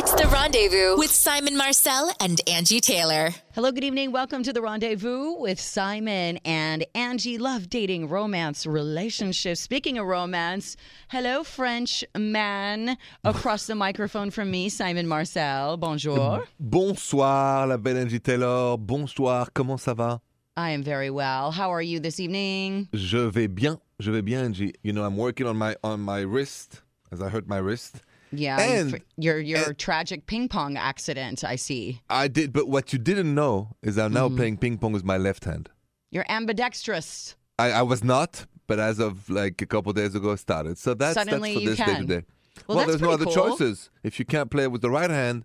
It's the rendezvous with Simon Marcel and Angie Taylor. Hello, good evening. Welcome to the rendezvous with Simon and Angie. Love dating, romance, relationships. Speaking of romance, hello, French man across the microphone from me, Simon Marcel. Bonjour. Bonsoir, la belle Angie Taylor. Bonsoir, comment ça va? I am very well. How are you this evening? Je vais bien. Je vais bien, Angie. You know, I'm working on my on my wrist as I hurt my wrist. Yeah, And- your your and- tragic ping pong accident. I see. I did, but what you didn't know is I'm now mm-hmm. playing ping pong with my left hand. You're ambidextrous. I, I was not, but as of like a couple days ago, I started. So that's Suddenly that's for you this can. day. Well, that's there's no other cool. choices. If you can't play with the right hand,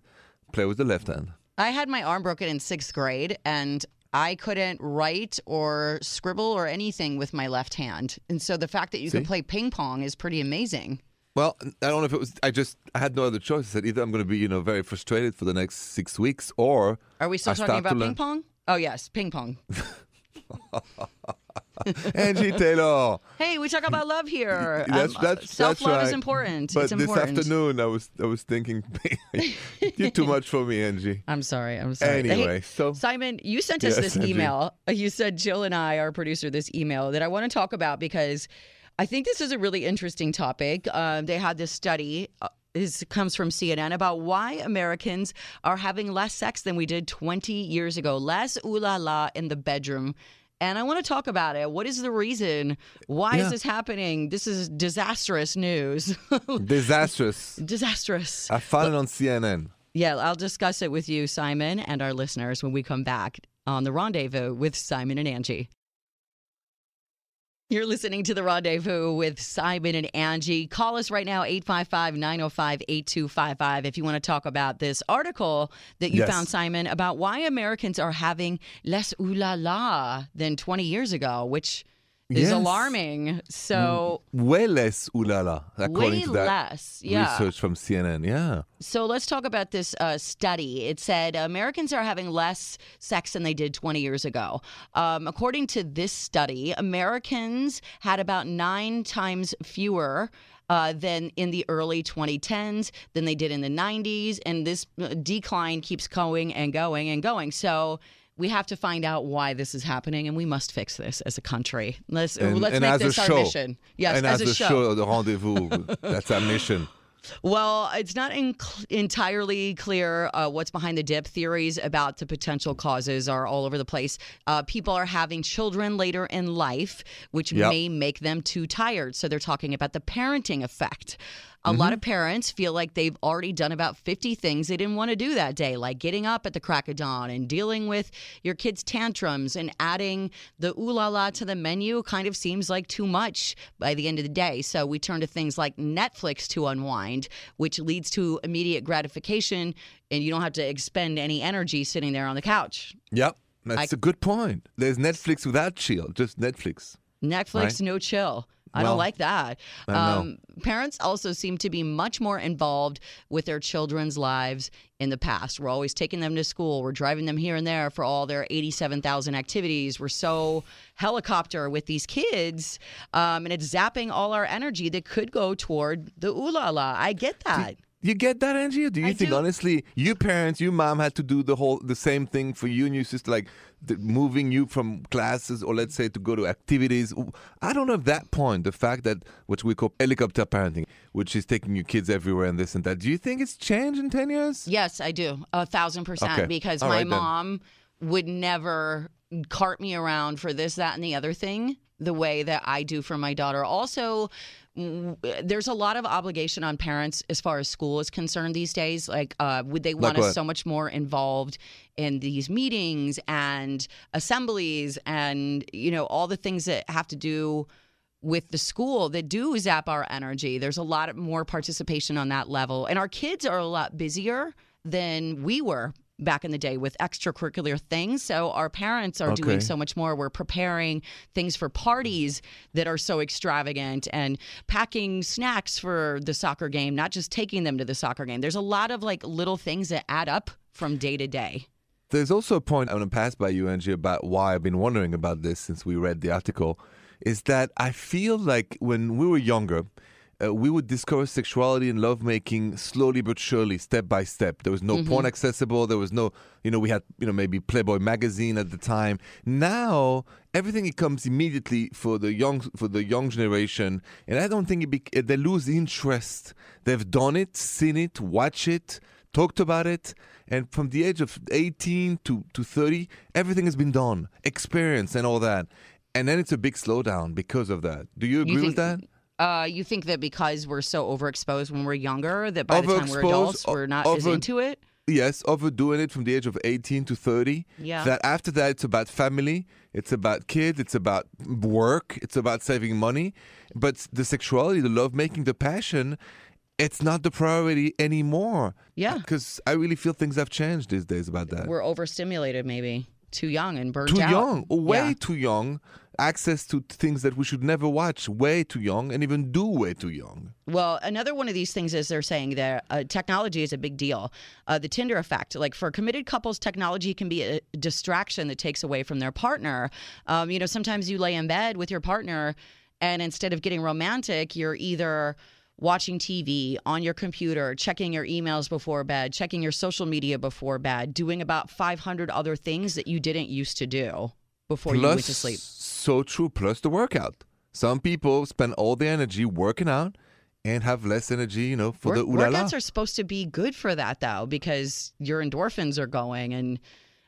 play with the left hand. I had my arm broken in sixth grade, and I couldn't write or scribble or anything with my left hand. And so the fact that you can play ping pong is pretty amazing. Well, I don't know if it was. I just I had no other choice. I said either I'm going to be you know very frustrated for the next six weeks, or Are we still I talking about ping pong? Oh yes, ping pong. Angie Taylor. Hey, we talk about love here. That's Um, that's self love that's is important. But it's important. this afternoon, I was I was thinking, you're too much for me, Angie. I'm sorry. I'm sorry. Hey, Anyway, so Simon, you sent us Yes, this Angie. email. Uh, You said Jill and I, our producer, this email that I want to talk about because I think this is a really interesting topic. Um, they had this study. Uh, this comes from CNN about why Americans are having less sex than we did 20 years ago. Less ooh la la in the bedroom. And I want to talk about it. What is the reason? Why is this happening? This is disastrous news. disastrous. disastrous. I found it on CNN. Yeah, I'll discuss it with you, Simon, and our listeners when we come back on the rendezvous with Simon and Angie. You're listening to the rendezvous with Simon and Angie. Call us right now, 855 905 8255, if you want to talk about this article that you Yes. found, Simon, about why Americans are having less ooh la la than 20 years ago, which is Yes. alarming. So, Way less ooh la la, according way to that less. Yeah. research from CNN. Yeah. So let's talk about this uh, study. It said Americans are having less sex than they did 20 years ago. Um, according to this study, Americans had about nine times fewer. Uh, than in the early 2010s, than they did in the 90s. And this uh, decline keeps going and going and going. So we have to find out why this is happening, and we must fix this as a country. Let's And, let's and make this our show. mission. Yes, and as, as, a a show. the rendezvous. that's our mission. Well, it's not in- entirely clear uh, what's behind the dip. Theories about the potential causes are all over the place. Uh, people are having children later in life, which Yep. may make them too tired. So they're talking about the parenting effect. A lot mm-hmm. of parents feel like they've already done about 50 things they didn't want to do that day, like getting up at the crack of dawn and dealing with your kids' tantrums and adding the ooh la la to the menu kind of seems like too much by the end of the day. So we turn to things like Netflix to unwind, which leads to immediate gratification and you don't have to expend any energy sitting there on the couch. Yep. That's a good point. There's Netflix without chill, just Netflix. Netflix, Right. no chill. I don't like that. Um, parents also seem to be much more involved with their children's lives in the past. We're always taking them to school. We're driving them here and there for all their 87,000 activities. We're so helicopter with these kids, um, and it's zapping all our energy that could go toward the ooh la la. I get that. You get that, Angie? Or do you I think do. honestly, you parents, you mom had to do the whole the same thing for you and your sister, like the, moving you from classes or let's say to go to activities? I don't know if that point, the fact that what we call helicopter parenting, which is taking your kids everywhere and this and that. Do you think it's changed in ten years? Yes, I do. A thousand percent. Okay. Because All my right, then. mom would never cart me around for this, that, and the other thing the way that I do for my daughter. Also, there's a lot of obligation on parents as far as school is concerned these days. Like, uh, would they want us so much more involved in these meetings and assemblies and, you know, all the things that have to do with the school that do zap our energy. There's a lot more participation on that level. And our kids are a lot busier than we were back in the day with extracurricular things. So our parents are doing so much more. We're preparing things for parties that are so extravagant and packing snacks for the soccer game, not just taking them to the soccer game. There's a lot of like little things that add up from day to day. There's also a point I want to pass by you, Angie, about why I've been wondering about this since we read the article. Is that I feel like when we were younger, uh, we would discover sexuality and lovemaking slowly but surely, step by step. There was no Mm-hmm. porn accessible. There was no, you know, we had, you know, maybe Playboy magazine at the time. Now everything it comes immediately for the young for the young generation, and I don't think it be, they lose interest. They've done it, seen it, watched it, talked about it, and from the age of 18 to, to 30, everything has been done, experience and all that. And then it's a big slowdown because of that. Do you agree with that? Uh, you think that because we're so overexposed when we're younger, that by the time we're adults, we're not as into it? Yes, overdoing it from the age of 18 to 30. Yeah. That after that, it's about family, it's about kids, it's about work, it's about saving money. But the sexuality, the lovemaking, the passion, it's not the priority anymore. Yeah. Because I really feel things have changed these days about that. We're overstimulated, maybe. Too young and burnt too out. young, way Yeah. too young. Access to things that we should never watch, way too young, and even do way too young. Well, another one of these things is they're saying that uh, technology is a big deal. Uh, the Tinder effect, like for committed couples, technology can be a distraction that takes away from their partner. Um, you know, sometimes you lay in bed with your partner, and instead of getting romantic, you're either watching TV on your computer, checking your emails before bed, checking your social media before bed, doing about 500 other things that you didn't used to do before you Plus, went to sleep. so true. Plus the workout. Some people spend all their energy working out and have less energy, you know, for Work- the ooh workouts are supposed to be good for that though, because your endorphins are going and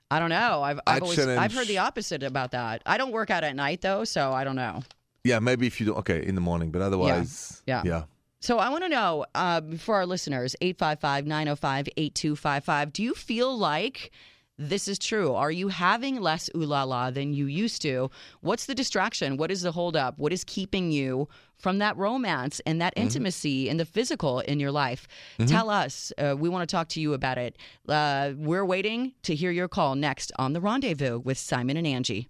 I don't know. I've I've always I've heard the opposite about that. I don't work out at night though, so I don't know. Yeah, maybe if you don't. Okay, in the morning, but otherwise, Yeah. yeah. So I want to know uh, for our listeners, 855-905-8255, do you feel like this is true? Are you having less ooh la la than you used to? What's the distraction? What is the holdup? What is keeping you from that romance and that intimacy and the physical in your life? Tell us. Uh, we want to talk to you about it. Uh, we're waiting to hear your call next on The Rendezvous with Simon and Angie.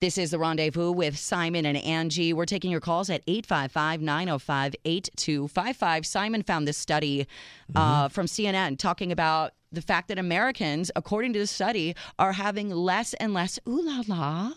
This is the rendezvous with Simon and Angie. We're taking your calls at 855 905 8255. Simon found this study uh, from CNN talking about the fact that Americans, according to the study, are having less and less ooh la la.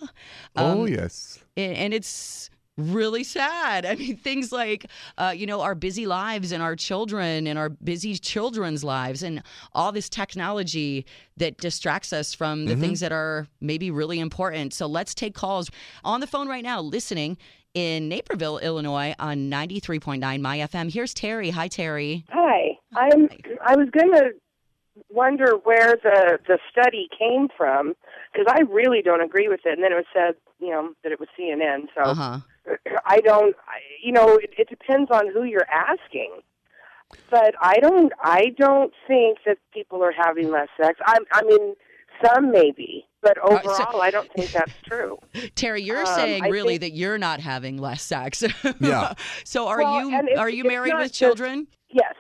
oh yes. And, and it's really sad. I mean, things like, uh, you know, our busy lives and our children and our busy children's lives and all this technology that distracts us from the things that are maybe really important. So let's take calls on the phone right now, listening in Naperville, Illinois on 93.9 My FM. Here's Terry. Hi, Terry. Hi. I'm I was going to wonder where the the study came from because I really don't agree with it and then it was said, you know, that it was CNN. So Uh huh. I don't I, you know, it, it depends on who you're asking. But I don't I don't think that people are having less sex. I I mean some maybe, but right, so- overall I don't think that's true. Terry, you're Um, saying I really think- that you're not having less sex. Yeah. so are Well, you are you married with children? Yes.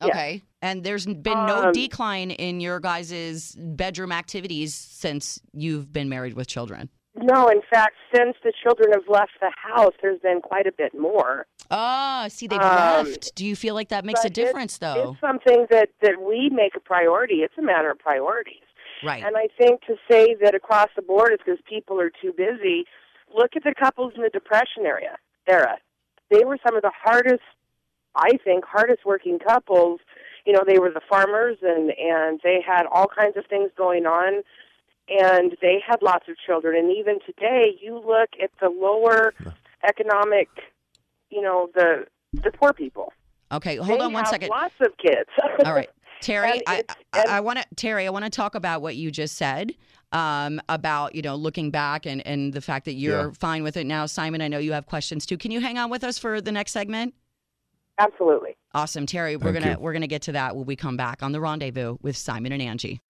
Yes. Okay. And there's been no Um, decline in your guys' bedroom activities since you've been married with children. No, in fact, since the children have left the house, there's been quite a bit more. Ah, see, they've Um, left. Do you feel like that makes a difference, though? It's something that, that we make a priority. It's a matter of priorities. Right. And I think to say that across the board is because people are too busy, look at the couples in the Depression area era. They were some of the hardest, I think, hardest working couples. You know, they were the farmers and, and they had all kinds of things going on and they had lots of children. And even today, you look at the lower economic, you know, the the poor people. Okay, hold they on one have second. Lots of kids. All right. Terry, And I, I, I want to Terry, I want to talk about what you just said um, about you know looking back and and the fact that you're Yeah. fine with it now. Simon, I know you have questions too. Can you hang on with us for the next segment? Absolutely. Awesome, Terry. We're Thank gonna you. we're gonna get to that when we come back on the rendezvous with Simon and Angie.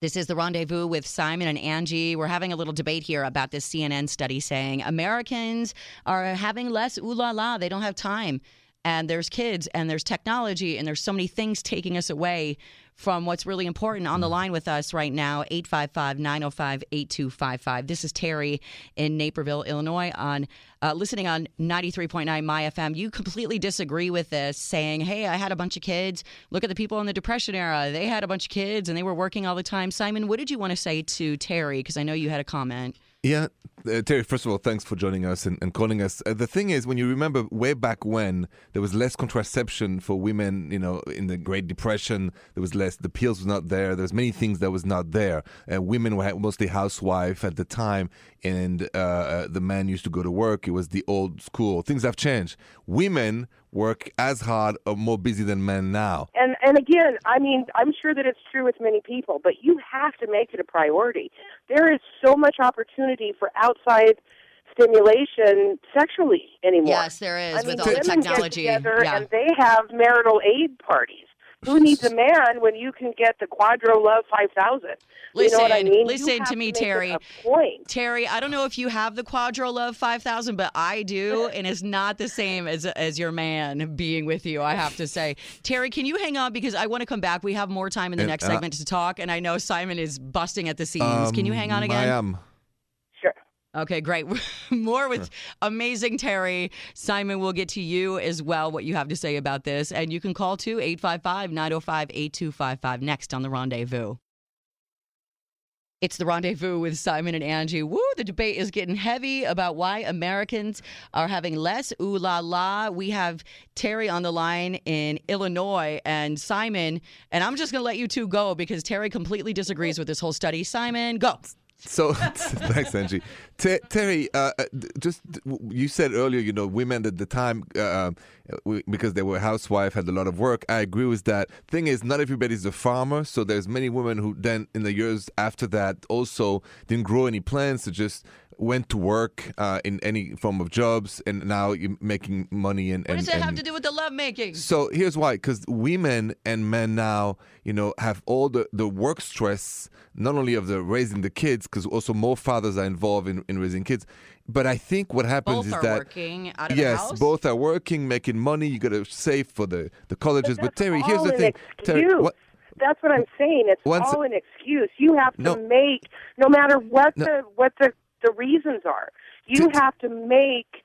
This is the rendezvous with Simon and Angie. We're having a little debate here about this CNN study saying Americans are having less ooh la la. They don't have time. And there's kids and there's technology and there's so many things taking us away from what's really important. On the line with us right now, 855 905 8255. This is Terry in Naperville, Illinois, on uh, listening on 93.9 My FM. You completely disagree with this, saying, Hey, I had a bunch of kids. Look at the people in the Depression era. They had a bunch of kids and they were working all the time. Simon, what did you want to say to Terry? Because I know you had a comment. Yeah, uh, Terry, first of all, thanks for joining us and, and calling us. Uh, the thing is, when you remember way back when there was less contraception for women, you know, in the Great Depression, there was less, the pills was not there, there was many things that was not there. Uh, women were mostly housewife at the time, and uh, uh, the men used to go to work. It was the old school. Things have changed. Women work as hard or more busy than men now. And and again, I mean, I'm sure that it's true with many people, but you have to make it a priority. There is so much opportunity for outside stimulation sexually anymore. Yes, there is I with mean, all the technology. Get together Yeah. and they have marital aid parties. Who needs a man when you can get the Quadro Love 5000? you know what I Listen, mean? Listen to me, make it Terry. point. Terry, I don't know if you have the Quadro Love 5000, but I do, and it's not the same as as your man being with you, I have to say. Terry, can you hang on because I want to come back. We have more time in the And, next uh, segment to talk, and I know Simon is busting at the seams. can you hang on Um, again? I am. Okay, great. More with amazing Terry. Simon we'll get to you as well what you have to say about this. And you can call too 855 905 8255 next on The Rendezvous. It's The Rendezvous with Simon and Angie. Woo, the debate is getting heavy about why Americans are having less ooh la la. We have Terry on the line in Illinois and Simon, and I'm just going to let you two go because Terry completely disagrees with this whole study. Simon, go. So thanks, Angie. Te- Terry, uh, uh, just you said earlier, you know, women at the time uh, w- because they were housewife had a lot of work. I agree with that. Thing is, not everybody's a farmer, so there's many women who then in the years after that also didn't grow any plants, so just went to work uh, in any form of jobs, and now you're making money and. What and, does that have to do with the lovemaking? so here's why because women and men now you know have all the, the work stress not only of the raising the kids because also more fathers are involved in, in raising kids but i think what happens Both is are that working out of yes the house. both are working making money you got to save for the, the colleges but, That's terry here's the an thing terry what, That's what I'm saying. It's Once- all an excuse. You have to No. make, no matter what No. the what the the reasons are. You have to make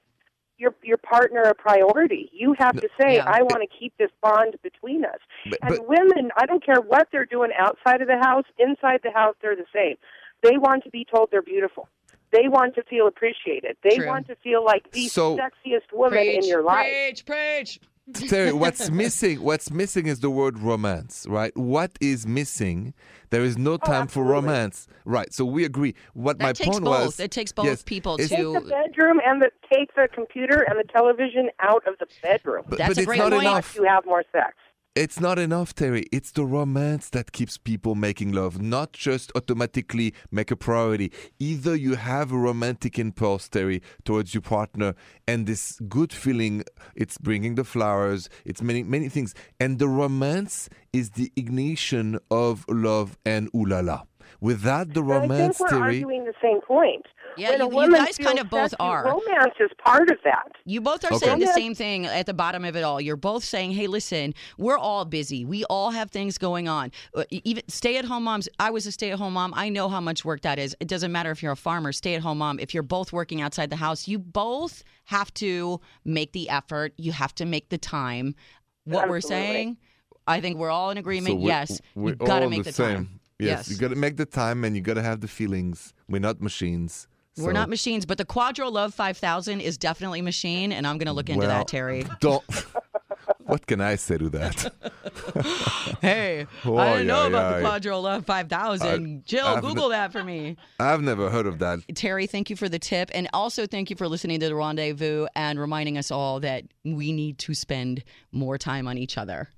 your your partner a priority. You have to say, Yeah. "I want to keep this bond between us." But- and but- women, I don't care what they're doing outside of the house, inside the house, they're the same. They want to be told they're beautiful. They want to feel appreciated. They True. want to feel like the So- sexiest woman in your life. Preach, preach. Terry, what's missing? What's missing is the word romance, right? What is missing? There is no oh, time for romance, right? So we agree. What That my takes point both. was, It takes both yes, people it's- to- Take the bedroom and the take the computer and the television out of the bedroom. But, That's but a it's great not point. enough. You have more sex. It's not enough, Terry. It's the romance that keeps people making love, not just automatically make a priority. Either you have a romantic impulse, Terry, towards your partner, and this good feeling, it's bringing the flowers, it's many, many things. And the romance is the ignition of love and ooh la la. Without the But I romance, think we're Terry, arguing the same point. Yeah, when you- a you guys kind of both are. Romance is part of that. You both are Okay. saying the same thing at the bottom of it all. You're both saying, "Hey, listen, we're all busy. We all have things going on. Uh, e- Even stay-at-home moms. I was a stay-at-home mom. I know how much work that is. It doesn't matter if you're a farmer, stay-at-home mom. If you're both working outside the house, you both have to make the effort. You have to make the time. What we're saying, I think we're all in agreement. we're- yes, we're you got to make the, the, same. time. Yes, Yes. you got to make the time, and you got to have the feelings. We're not machines. We're not machines, but the Quadro Love 5000 is definitely machine, and I'm going to look into Well, that, Terry. Don't. what can I say to that? Hey, Oh, I didn't know yeah, about the. Quadro Love 5000. Jill, I've Google that for me. I've never heard of that. Terry, thank you for the tip. And also thank you for listening to the rendezvous and reminding us all that we need to spend more time on each other.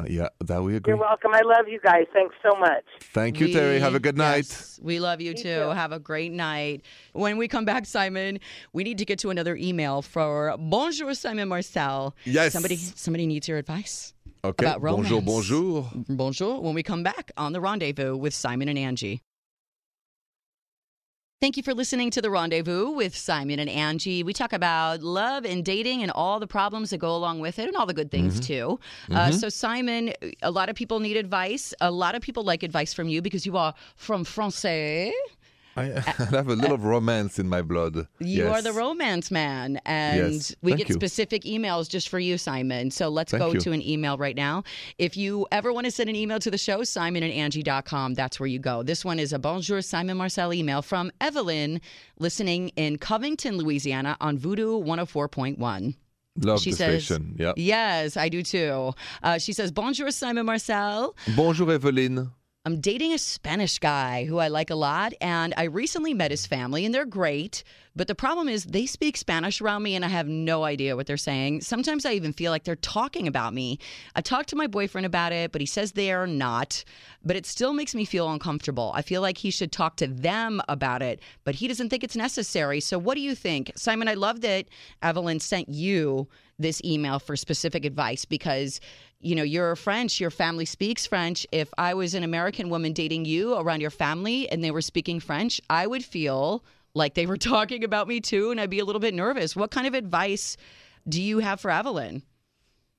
Uh, yeah, that we agree. You're welcome. I love you guys. Thanks so much. Thank you, Terry. Have a good night. yes, we love you too. too. Have a great night. When we come back, Simon, we need to get to another email for Bonjour, Simon Marcel. Yes. Somebody, somebody needs your advice. Okay. about bonjour, bonjour. Bonjour. When we come back on the rendezvous with Simon and Angie. Thank you for listening to the rendezvous with Simon and Angie. We talk about love and dating and all the problems that go along with it and all the good things too. Uh, so, Simon, a lot of people need advice. A lot of people like advice from you because you are from Francais. I, I have a little romance in my blood. You yes. are the romance man. And Yes. we Thank get you. specific emails just for you, Simon. So let's Thank go you. to an email right now. If you ever want to send an email to the show, Simon and Angie.com, that's where you go. This one is a Bonjour Simon Marcel email from Evelyn, listening in Covington, Louisiana on Voodoo 104.1. Love She the says, station. Yeah. Yes, I do too. Uh, she says, Bonjour, Simon Marcel. Bonjour, Evelyn. I'm dating a Spanish guy who I like a lot, and I recently met his family, and they're great. But the problem is, they speak Spanish around me, and I have no idea what they're saying. Sometimes I even feel like they're talking about me. I've talked to my boyfriend about it, but he says they are not. But it still makes me feel uncomfortable. I feel like he should talk to them about it, but he doesn't think it's necessary. So, what do you think? Simon, I love that Evelyn sent you this email for specific advice because you know you're French, your family speaks French. If I was an American woman dating you around your family and they were speaking French, I would feel like they were talking about me too, and I'd be a little bit nervous. What kind of advice do you have for Evelyn?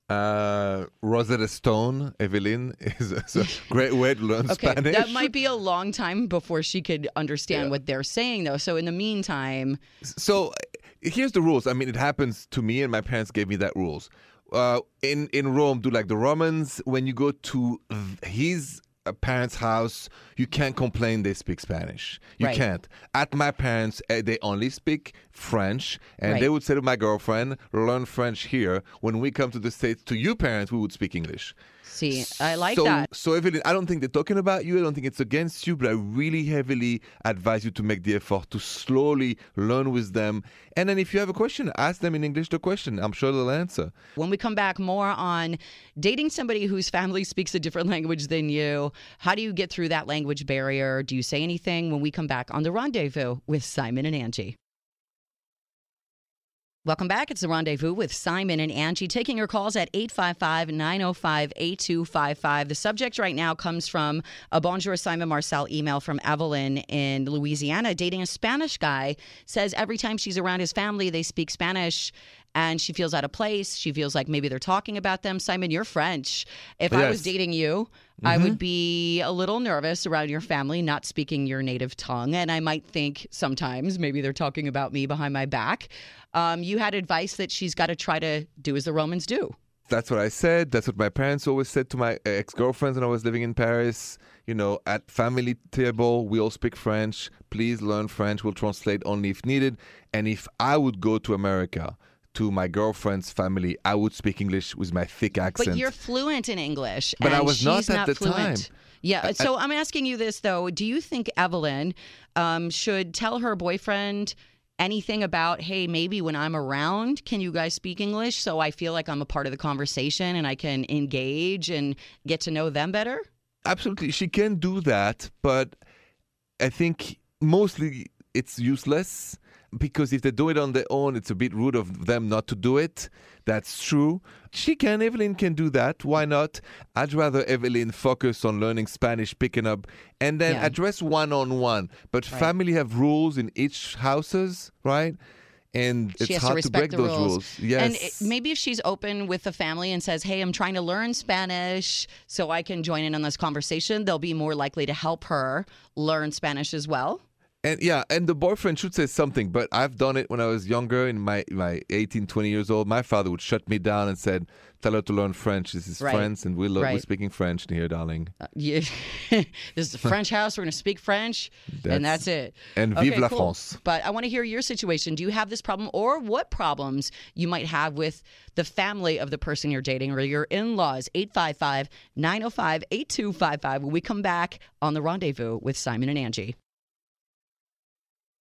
Uh, Rosetta Stone, Evelyn, is a, is a great way to learn Okay, Spanish. that might be a long time before she could understand Yeah. what they're saying, though. So in the meantime, So here's the rules. I mean, it happens to me, and my parents gave me that rules. Uh, in in Rome, do like the Romans. When you go to his uh, parents' house, you can't complain they speak Spanish. You Right. can't. At my parents, uh, they only speak French, and they would say to my girlfriend, "Learn French here." When we come to the states, to you parents, we would speak English. See, I like so, that. So, Evelyn, I don't think they're talking about you. I don't think it's against you, but I really heavily advise you to make the effort to slowly learn with them. And then if you have a question, ask them in English the question. I'm sure they'll answer. When we come back, more on dating somebody whose family speaks a different language than you. How do you get through that language barrier? Do you say anything when we come back on The Rendezvous with Simon and Angie? Welcome back. It's The Rendezvous with Simon and Angie, taking your calls at 855 905 8255. The subject right now comes from a Bonjour Simon Marcel email from Evelyn in Louisiana. Dating a Spanish guy says every time she's around his family, they speak Spanish and she feels out of place. She feels like maybe they're talking about them. Simon, you're French. If I was dating you, I would be a little nervous around your family not speaking your native tongue. And I might think sometimes maybe they're talking about me behind my back. Um, you had advice that she's got to try to do as the Romans do. That's what I said. That's what my parents always said to my ex girlfriends when I was living in Paris. You know, at family table, we all speak French. Please learn French. We'll translate only if needed. And if I would go to America, to my girlfriend's family, I would speak English with my thick accent. But you're fluent in English. But I and was not at the fluent. time. Yeah. So I'm asking you this though: Do you think Evelyn um, should tell her boyfriend? Anything about, hey, maybe when I'm around, can you guys speak English so I feel like I'm a part of the conversation and I can engage and get to know them better? Absolutely, she can do that, but I think mostly it's useless because if they do it on their own, it's a bit rude of them not to do it. That's true. She can, Evelyn can do that. Why not? I'd rather Evelyn focus on learning Spanish, picking up, and then Yeah. address one on one. But family have rules in each houses, right? And it's she has hard to respect break the those rules. rules. Yes. And it, maybe if she's open with the family and says, "Hey, I'm trying to learn Spanish, so I can join in on this conversation," they'll be more likely to help her learn Spanish as well. And yeah, and the boyfriend should say something, but I've done it when I was younger, in my, my 18, 20 years old. My father would shut me down and said, tell her to learn French. This is Right. France, and we lo- we're speaking French here, darling. Uh, yeah. this is a French house. We're going to speak French, and that's it. And Okay, vive la cool. France. But I want to hear your situation. Do you have this problem, or what problems you might have with the family of the person you're dating or your in laws? 855 905 8255. When we come back on The Rendezvous with Simon and Angie.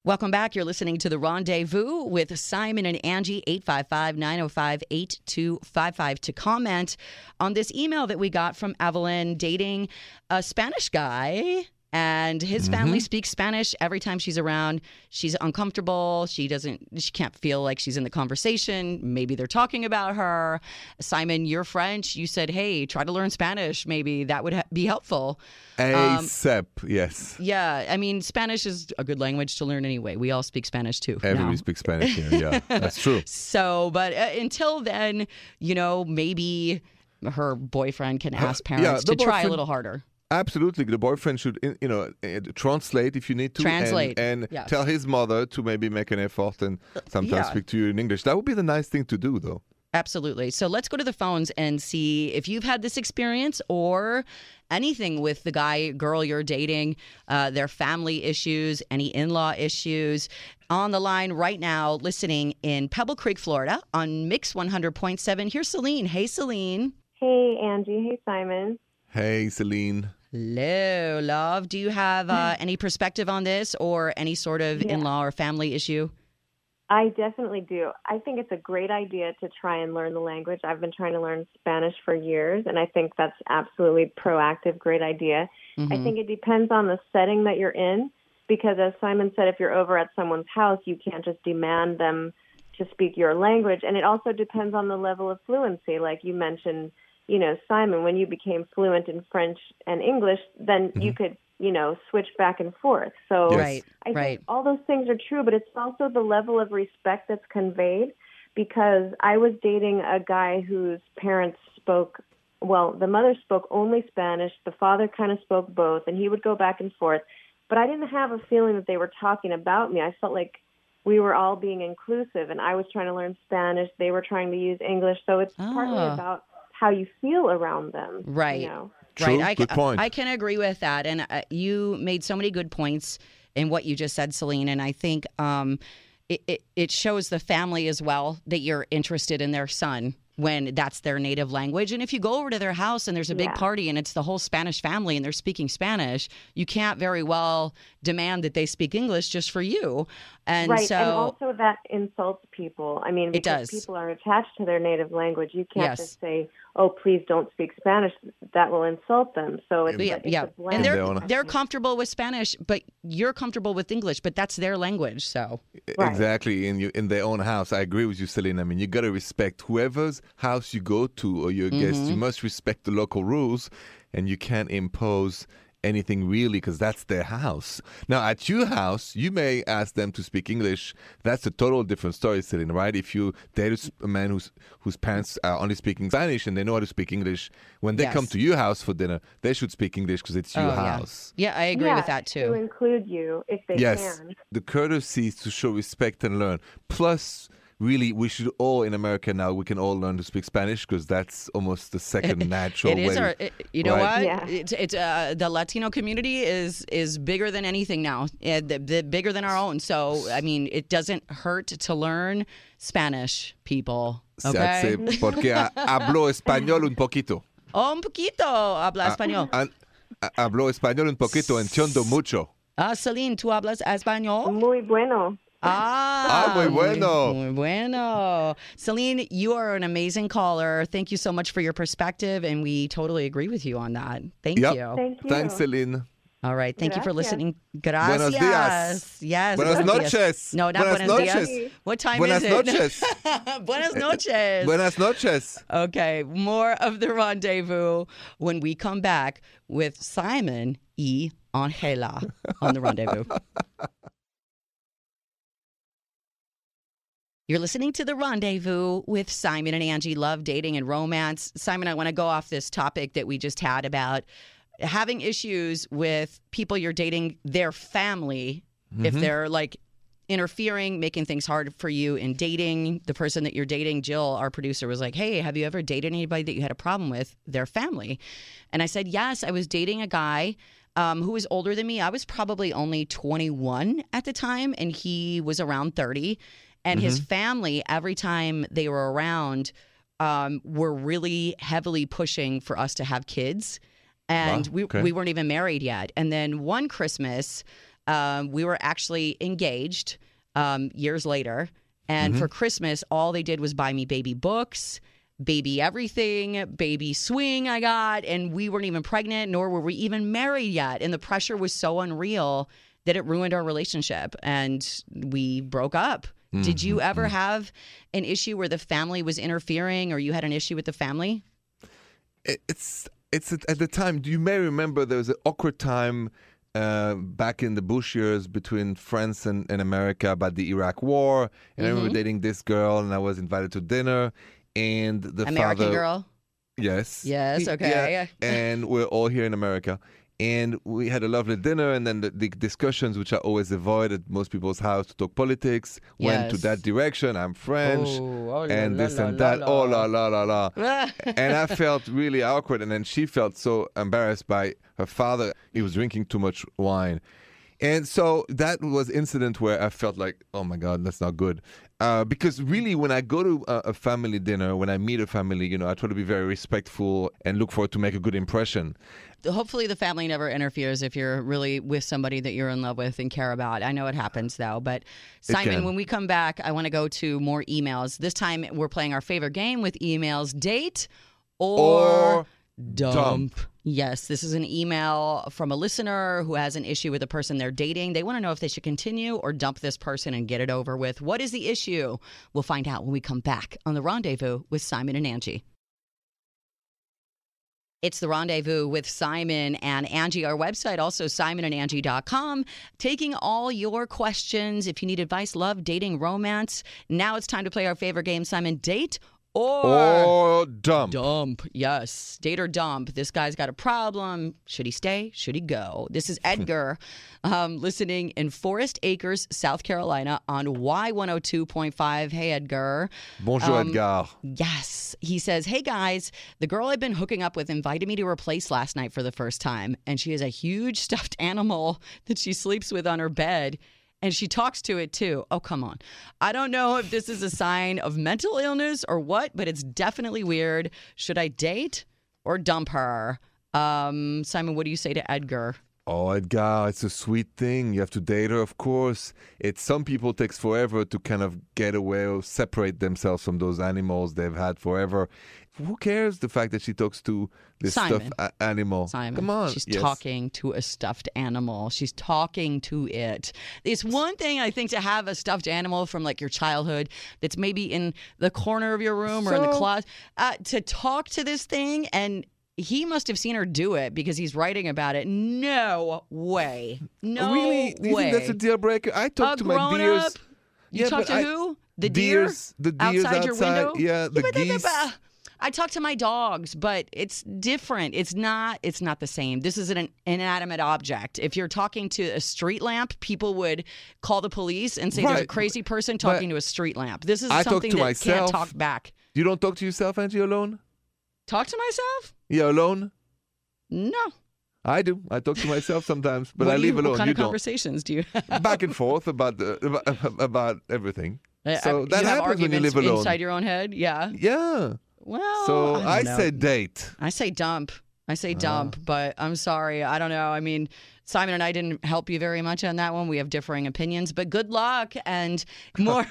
Welcome back. You're listening to The Rendezvous with Simon and Angie, 855 905 8255. To comment on this email that we got from Evelyn dating a Spanish guy. And his family speaks Spanish every time she's around. She's uncomfortable. She doesn't, she can't feel like she's in the conversation. Maybe they're talking about her. Simon, you're French. You said, hey, try to learn Spanish. Maybe that would ha- be helpful. Um, ASAP, yes. Yeah, I mean, Spanish is a good language to learn anyway. We all speak Spanish too. Everybody now. speaks Spanish here. Yeah, that's true. So, but uh, until then, you know, maybe her boyfriend can ask yeah, parents the to try a little harder. Absolutely, the boyfriend should, you know, uh, translate if you need to, and- and, yes. tell his mother to maybe make an effort and sometimes yeah. speak to you in English. That would be the nice thing to do, though. Absolutely. So let's go to the phones and see if you've had this experience or anything with the guy, girl you're dating, uh, their family issues, any in law issues. On the line right now, listening in Pebble Creek, Florida on Mix 100.7. Here's Celine. Hey, Celine. Hey, Angie. Hey, Simon. Hey, Celine. Hello, love. Do you have uh, any perspective on this or any sort of Yeah. in law or family issue? I definitely do. I think it's a great idea to try and learn the language. I've been trying to learn Spanish for years, and I think that's absolutely proactive, great idea. I Mhm. think it depends on the setting that you're in, because as Simon said, if you're over at someone's house, you can't just demand them to speak your language. And it also depends on the level of fluency. Like you mentioned, you know, Simon, when you became fluent in French and English, then you could, you know, switch back and forth. So Yes. Right, I think right. all those things are true, but it's also the level of respect that's conveyed because I was dating a guy whose parents spoke well, the mother spoke only Spanish, the father kind of spoke both, and he would go back and forth. But I didn't have a feeling that they were talking about me. I felt like we were all being inclusive, and I was trying to learn Spanish, they were trying to use English. So it's partly Ah. about how you feel around them. Right. You know? True, Right. I, good point. I can agree with that. And uh, you made so many good points in what you just said, Celine. And I think um, it, it, it shows the family as well that you're interested in their son when that's their native language. And if you go over to their house and there's a big Yeah. party and it's the whole Spanish family and they're speaking Spanish, you can't very well demand that they speak English just for you. And right, so. and also that insults people. I mean, It because does. people are attached to their native language. You can't Yes. just say, "Oh, please don't speak Spanish." That will insult them. So it's, yeah, it's yeah. a and they're they're comfortable with Spanish, but you're comfortable with English, but that's their language. So Right. Exactly, in you in their own house. I agree with you, selena I mean, you got to respect whoever's house you go to or your guest. Mm-hmm. You must respect the local rules, and you can't impose anything really because that's their house. Now, at your house, you may ask them to speak English. That's a total different story, Celine, right? If you date a man whose whose parents are only speaking Spanish and they know how to speak English, when they come to your house for dinner, they should speak English because it's your Oh, house. yeah, I agree yeah, with that too. To include you if they Yes, can. the courtesy to show respect and learn. Plus, really, we should all in America now. We can all learn to speak Spanish because that's almost the second natural It is way. our, it- you know Right. what? Yeah. It's, it's uh, the Latino community is is bigger than anything now, uh, the, the bigger than our own. So I mean, it doesn't hurt to learn Spanish, people. That's Okay. porque hablo español un poquito. Oh, un poquito habla español. Hablo español un poquito, entiendo mucho. Ah, Celine, tú hablas español? Muy bueno. Ah, Ah, muy bueno. Muy bueno. Celine, you are an amazing caller. Thank you so much for your perspective, and we totally agree with you on that. Thank Yep. you. Thank you. Thanks, Celine. All right. Thank you for listening. Gracias. Buenos dias. Yes. Buenas buenos dias. noches. No, not Buenas buenos, noches. dias. What time Buenas is it? noches. buenas noches. Buenas noches. Okay. More of the rendezvous when we come back with Simon E. Angela on the rendezvous. You're listening to The Rendezvous with Simon and Angie Love, Dating and Romance. Simon, I want to go off this topic that we just had about having issues with people you're dating, their family, if they're like interfering, making things hard for you in dating. The person that you're dating, Jill, our producer, was like, Hey, have you ever dated anybody that you had a problem with? Their family. And I said, Yes, I was dating a guy um, who was older than me. I was probably only 21 at the time, and he was around 30. And his family, every time they were around, um, were really heavily pushing for us to have kids. And Wow, we, okay. we weren't even married yet. And then one Christmas, um, we were actually engaged um, years later. And for Christmas, all they did was buy me baby books, baby everything, baby swing I got. And we weren't even pregnant, nor were we even married yet. And the pressure was so unreal that it ruined our relationship. And we broke up. Did you ever have an issue where the family was interfering or you had an issue with the family? it's it's at the time. You may remember there was an awkward time uh, back in the Bush years between France and, and America about the Iraq War. And I Mm-hmm. remember dating this girl, and I was invited to dinner. And the American father, girl? yes, Yes, okay. yeah, and we're all here in America. And we had a lovely dinner, and then the, the discussions, which I always avoid at most people's house to talk politics, went to that direction. I'm French, Oh, oh and la this la and la that. Oh la la la la. and I felt really awkward, and then she felt so embarrassed by her father. He was drinking too much wine. And so that was incident where I felt like, oh my God, that's not good. Uh, because really, when I go to a, family dinner, when I meet a family, you know, I try to be very respectful and look forward to make a good impression. Hopefully, the family never interferes if you're really with somebody that you're in love with and care about. I know it happens though. But Simon, when we come back, I want to go to more emails. This time, we're playing our favorite game with emails: date or, Or dump. dump. Yes, this is an email from a listener who has an issue with a person they're dating. They want to know if they should continue or dump this person and get it over with. What is the issue? We'll find out when we come back on the rendezvous with Simon and Angie. It's the rendezvous with Simon and Angie. Our website, also simonandangie.com, taking all your questions. If you need advice, love, dating, romance. Now it's time to play our favorite game, Simon. Date or, Or dump. dump. Yes, date or dump. This guy's got a problem. Should he stay? Should he go? This is Edgar um, listening in Forest Acres, South Carolina on Y102.5. Hey, Edgar. Bonjour, Um, Edgar. Yes. He says, Hey guys, the girl I've been hooking up with invited me to her place last night for the first time. And she has a huge stuffed animal that she sleeps with on her bed. And she talks to it too. Oh, come on. I don't know if this is a sign of mental illness or what, but it's definitely weird. Should I date or dump her? Um, Simon, what do you say to Edgar? Oh, Edgar, it's a sweet thing. You have to date her, of course. It's some people takes forever to kind of get away or separate themselves from those animals they've had forever. Who cares the fact that she talks to this Simon. stuffed a- animal? Simon. Come on. She's Yes. talking to a stuffed animal. She's talking to it. It's one thing, I think, to have a stuffed animal from like your childhood that's maybe in the corner of your room or in the closet. Uh, to talk to this thing and he must have seen her do it because he's writing about it. No way. No really? Do you way. think that's a deal breaker? I talk a to my deers. up? You Yeah, talk to I- who? The deer? deers, the deers outside, your window? yeah, the but geese. I talk to my dogs, but it's different. It's not. It's not the same. This is an inanimate object. If you're talking to a street lamp, people would call the police and say there's a crazy person but talking to a street lamp. This is I talk something to that myself. can't talk back. You don't talk to yourself, Angie, alone? Talk to myself? Yeah, alone? No. I do. I talk to myself sometimes, but What I do leave you, alone. What kind you of don't. conversations do you? Back and forth about the about, about everything. Uh, So you that happens when you arguments live alone. inside your own head. Yeah. Yeah. Well, So I, I, don't know. say date. I say dump. I say Ah. dump, but I'm sorry. I don't know. I mean, Simon and I didn't help you very much on that one. We have differing opinions, but good luck and more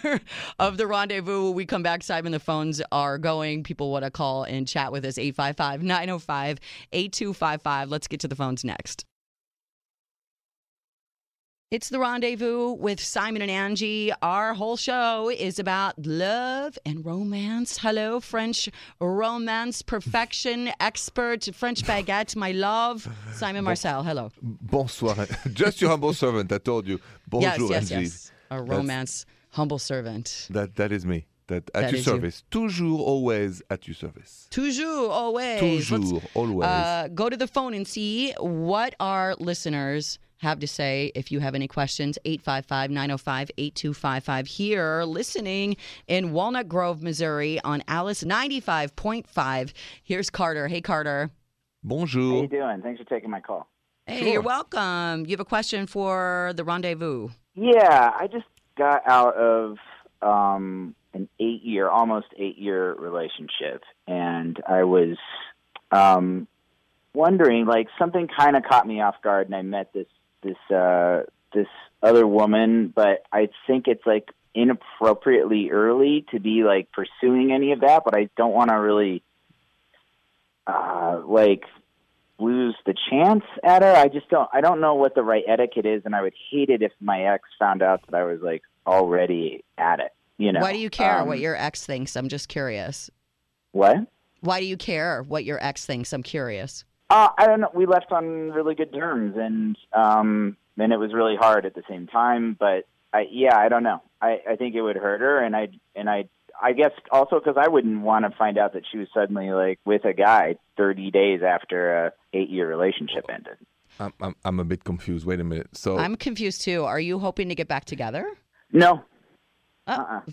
of the rendezvous. When we come back, Simon, the phones are going. People want to call and chat with us 855 905 8255. Let's get to the phones next. It's the rendezvous with Simon and Angie. Our whole show is about love and romance. Hello, French romance perfection expert, French baguette, my love. Simon Marcel, hello. Bonsoir. Just your humble servant. I told you. Bonjour, yes, yes, Angie. yes. A romance humble servant. That that is me. That at That your is you. service. Toujours, always at your service. Toujours, always. Let's, Toujours, always. Uh, go to the phone and see what our listeners have to say. If you have any questions, 855 905 8255. Here, listening in Walnut Grove, Missouri on Alice 95.5. Here's Carter. Hey, Carter. Bonjour. How you doing? Thanks for taking my call. Hey, Sure. you're welcome. You have a question for the rendezvous. Yeah, I just got out of um, an eight-year, almost eight-year relationship, and I was um, wondering, like, something kind of caught me off guard, and I met this this uh, this other woman, but I think it's like inappropriately early to be like pursuing any of that, but I don't want to really uh, like lose the chance at her. I just don't. I don't know what the right etiquette is, and I would hate it if my ex found out that I was like already at it. You know. Why do you care Um, what your ex thinks? I'm just curious. what? Why do you care what your ex thinks? I'm curious. Uh, I don't know. We left on really good terms, and um, and it was really hard at the same time. But I, yeah, I don't know. I, I think it would hurt her, and I and I I guess also because I wouldn't want to find out that she was suddenly like with a guy 30 days after a eight year relationship ended. I'm, I'm, I'm a bit confused. Wait a minute. So I'm confused too. Are you hoping to get back together? No, Uh, no,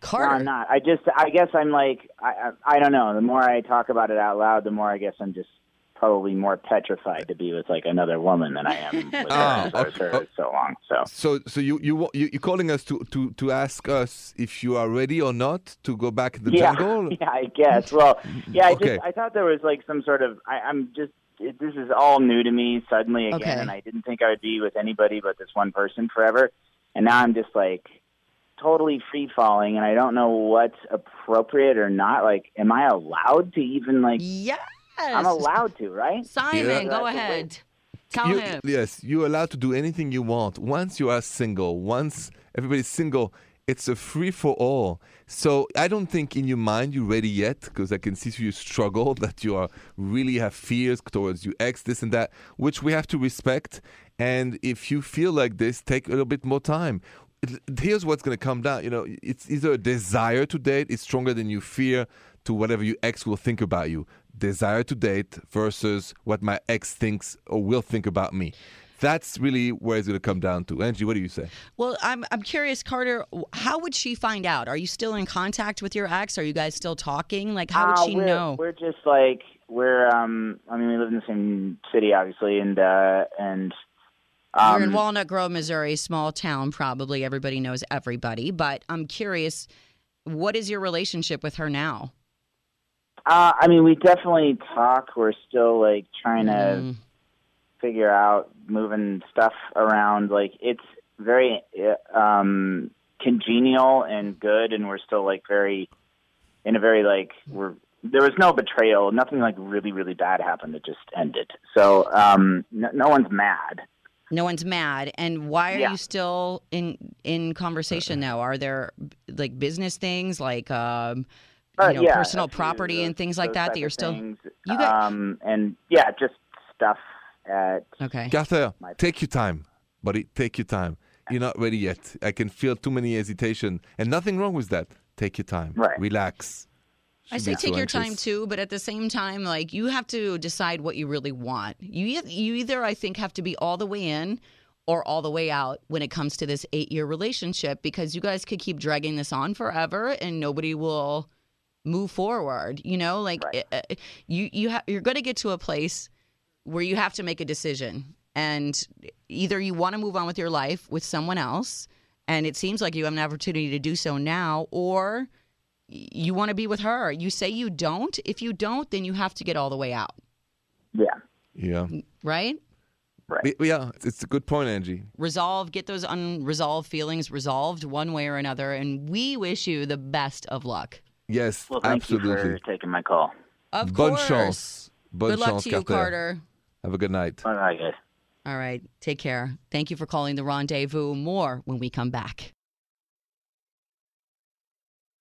Carter. I'm not. I just, I guess I'm like, I, I, I don't know. The more I talk about it out loud, the more I guess I'm just probably more petrified to be with like another woman than I am with oh, her. Oh, because okay. her so long. So So, so you you wa- you you calling us to, to, to ask us if you are ready or not to go back in the yeah, jungle? yeah, I guess. Well, yeah, I Okay. just I thought there was like some sort of I, I'm just it, this is all new to me suddenly again, Okay. and I didn't think I would be with anybody but this one person forever, and now I'm just like totally free falling, and I don't know what's appropriate or not. Like, am I allowed to even like? Yes. I'm allowed to, right? Simon, Yeah. go ahead. Tell You- him. Yes, you're allowed to do anything you want. Once you are single, once everybody's single, it's a free for all. So I don't think in your mind you're ready yet, because I can see through your struggle that you are really have fears towards your ex, this and that, which we have to respect. And if you feel like this, take a little bit more time. It- Here's what's going to come down. You know, it's either a desire to date is stronger than you fear to whatever your ex will think about you. Desire to date versus what my ex thinks or will think about me. That's really where it's going to come down to. Angie, what do you say? Well, I'm I'm curious, Carter. How would she find out? Are you still in contact with your ex? Are you guys still talking? Like, how would Uh, she we're, know? We're just like we're. um I mean, we live in the same city, obviously, and uh and. Um, You're in Walnut Grove, Missouri, small town. Probably everybody knows everybody. But I'm curious, what is your relationship with her now? Uh, I mean, we definitely talk. We're still like trying to Mm. figure out moving stuff around. Like it's very uh, um, congenial and good, and we're still like very in a very like we're. There was no betrayal. Nothing like really, really bad happened. It just ended. So um, no, no one's mad. No one's mad. And why are Yeah. you still in in conversation now Are there like business things like um, you Uh, know yeah, personal property of and things like that that you're still things. You got- um, and yeah, just stuff at okay? Carter, take your time, buddy. Take your time. You're not ready yet. I can feel too many hesitation, and nothing wrong with that. Take your time. Right. Relax. I say take your time too, but at the same time, like you have to decide what you really want. You you either I think have to be all the way in or all the way out when it comes to this eight year relationship because you guys could keep dragging this on forever and nobody will move forward. You know, like Right. uh, uh, you you ha- you're going to get to a place where you have to make a decision, and either you want to move on with your life with someone else, and it seems like you have an opportunity to do so now, or you want to be with her. You say you don't. If you don't, then you have to get all the way out, yeah. Yeah. right? Y- Yeah. It's- It's a good point, Angie. Resolve, get those unresolved feelings resolved one way or another. And we wish you the best of luck. Yes, Well, thank absolutely. you for taking my call. Of Bonne course. chance. Bonne Good luck to you, Carter. Have a good night. All right, guys. All right. Take care. Thank you for calling the rendezvous. More when we come back.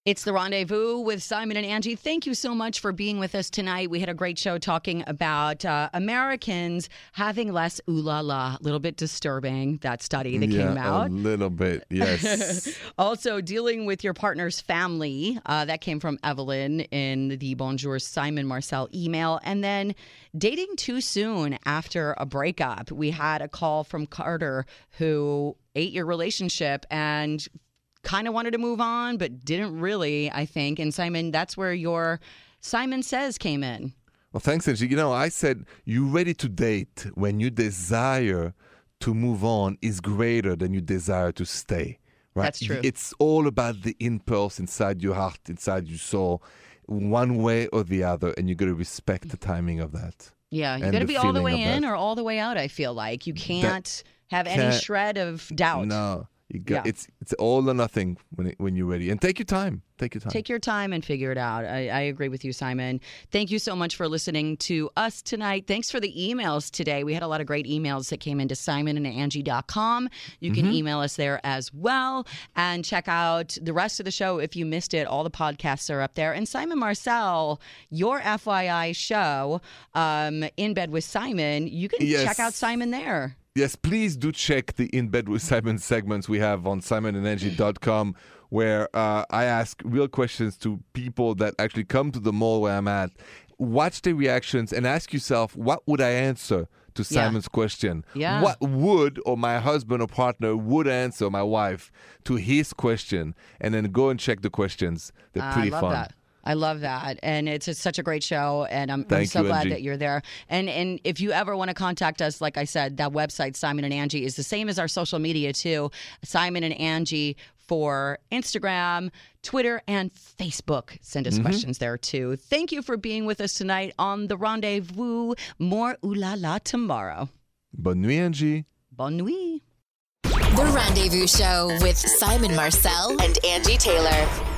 It's the rendezvous with Simon and Angie. Thank you so much for being with us tonight. We had a great show talking about uh, Americans having less ooh la la. A little bit disturbing, that study that yeah, came out. A little bit, yes. also, dealing with your partner's family. Uh, that came from Evelyn in the Bonjour Simon Marcel email. And then dating too soon after a breakup. We had a call from Carter who ate your relationship and kind of wanted to move on, but didn't really, I think. And Simon, that's where your Simon Says came in. well, thanks, Angie. You know, I said you're ready to date when your desire to move on is greater than your desire to stay. Right? That's true. It's all about the impulse inside your heart, inside your soul, one way or the other, and you got to respect the timing of that. Yeah, you got to be all the way in that. or all the way out, I feel like. You can't have any can't- shred of doubt. No, you got Yeah. it's it's all or nothing when it, when you're ready, and take your time. Take your time. Take your time and figure it out. I, I agree with you, Simon. Thank you so much for listening to us tonight. Thanks for the emails today. We had a lot of great emails that came into simonandangie.com. You can email us there as well and check out the rest of the show if you missed it. All the podcasts are up there. And Simon Marcel, your FYI show, um, In Bed with Simon, you can Yes. check out Simon there. Yes, please do check the In Bed with Simon segments we have on simonandangie.com where uh, I ask real questions to people that actually come to the mall where I'm at. Watch their reactions and ask yourself, what would I answer to Yeah. Simon's question. Yeah. What would or my husband or partner would answer my wife to his question, and then go and check the questions. They're Ah, pretty I love fun. that. I love that, and it's just such a great show, and I'm, I'm so you, glad Angie. that you're there. And and if you ever want to contact us, like I said, that website Simon and Angie is the same as our social media too. Simon and Angie for Instagram, Twitter, and Facebook. Send us Mm-hmm. questions there too. Thank you for being with us tonight on the Rendezvous. More ooh la la tomorrow. Bonne nuit, Angie. Bonne nuit. The Rendezvous Show with Simon Marcel and Angie Taylor.